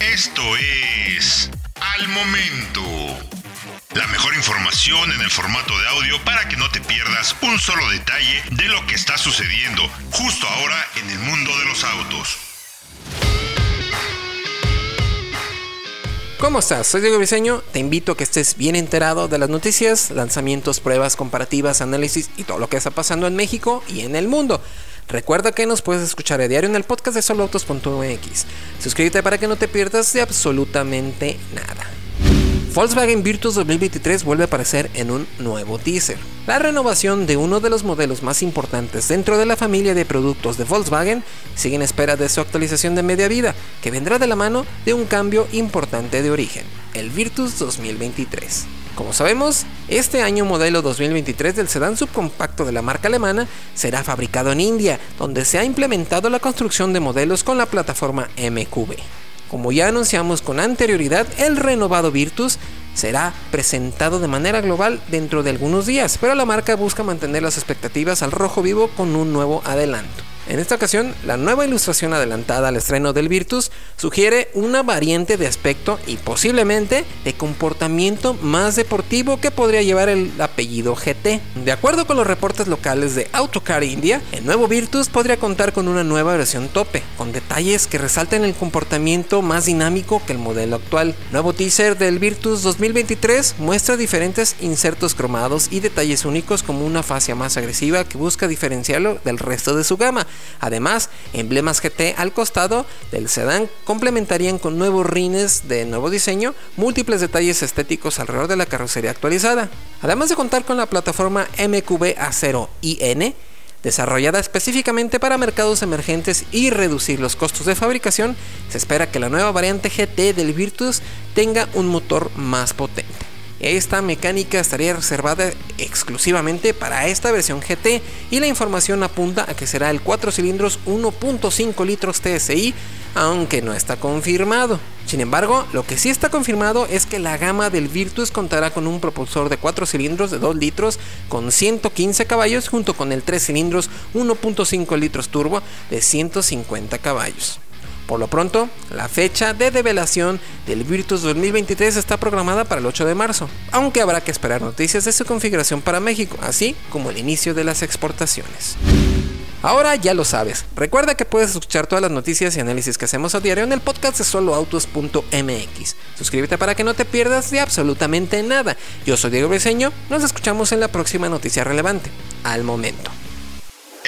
Esto es Al Momento. La mejor información en el formato de audio para que no te pierdas un solo detalle de lo que está sucediendo justo ahora en el mundo de los autos. ¿Cómo estás? Soy Diego Briseño. Te invito a que estés bien enterado de las noticias, lanzamientos, pruebas, comparativas, análisis y todo lo que está pasando en México y en el mundo. Recuerda que nos puedes escuchar a diario en el podcast de soloautos.mx. Suscríbete para que no te pierdas de absolutamente nada. Volkswagen Virtus 2023 vuelve a aparecer en un nuevo teaser. La renovación de uno de los modelos más importantes dentro de la familia de productos de Volkswagen sigue en espera de su actualización de media vida, que vendrá de la mano de un cambio importante de origen, el Virtus 2023. Como sabemos, este año modelo 2023 del sedán subcompacto de la marca alemana será fabricado en India, donde se ha implementado la construcción de modelos con la plataforma MQB. Como ya anunciamos con anterioridad, el renovado Virtus será presentado de manera global dentro de algunos días, pero la marca busca mantener las expectativas al rojo vivo con un nuevo adelanto. En esta ocasión, la nueva ilustración adelantada al estreno del Virtus sugiere una variante de aspecto y posiblemente de comportamiento más deportivo que podría llevar el apellido GT. De acuerdo con los reportes locales de Autocar India, el nuevo Virtus podría contar con una nueva versión tope, con detalles que resalten el comportamiento más dinámico que el modelo actual. Nuevo teaser del Virtus 2023 muestra diferentes insertos cromados y detalles únicos como una fascia más agresiva que busca diferenciarlo del resto de su gama Además, emblemas GT al costado del sedán complementarían con nuevos rines de nuevo diseño, múltiples detalles estéticos alrededor de la carrocería actualizada. Además de contar con la plataforma MQB A0 IN, desarrollada específicamente para mercados emergentes y reducir los costos de fabricación, se espera que la nueva variante GT del Virtus tenga un motor más potente. Esta mecánica estaría reservada exclusivamente para esta versión GT y la información apunta a que será el 4 cilindros 1.5 litros TSI, aunque no está confirmado. Sin embargo, lo que sí está confirmado es que la gama del Virtus contará con un propulsor de 4 cilindros de 2 litros con 115 caballos junto con el 3 cilindros 1.5 litros turbo de 150 caballos. Por lo pronto, la fecha de develación del Virtus 2023 está programada para el 8 de marzo, aunque habrá que esperar noticias de su configuración para México, así como el inicio de las exportaciones. Ahora ya lo sabes. Recuerda que puedes escuchar todas las noticias y análisis que hacemos a diario en el podcast de soloautos.mx. Suscríbete para que no te pierdas de absolutamente nada. Yo soy Diego Briseño, nos escuchamos en la próxima noticia relevante. Al momento.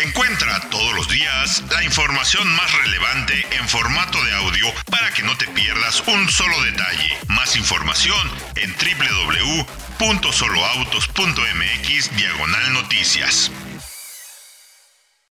Encuentra todos los días la información más relevante en formato de audio para que no te pierdas un solo detalle. Más información en www.soloautos.mx diagonal noticias.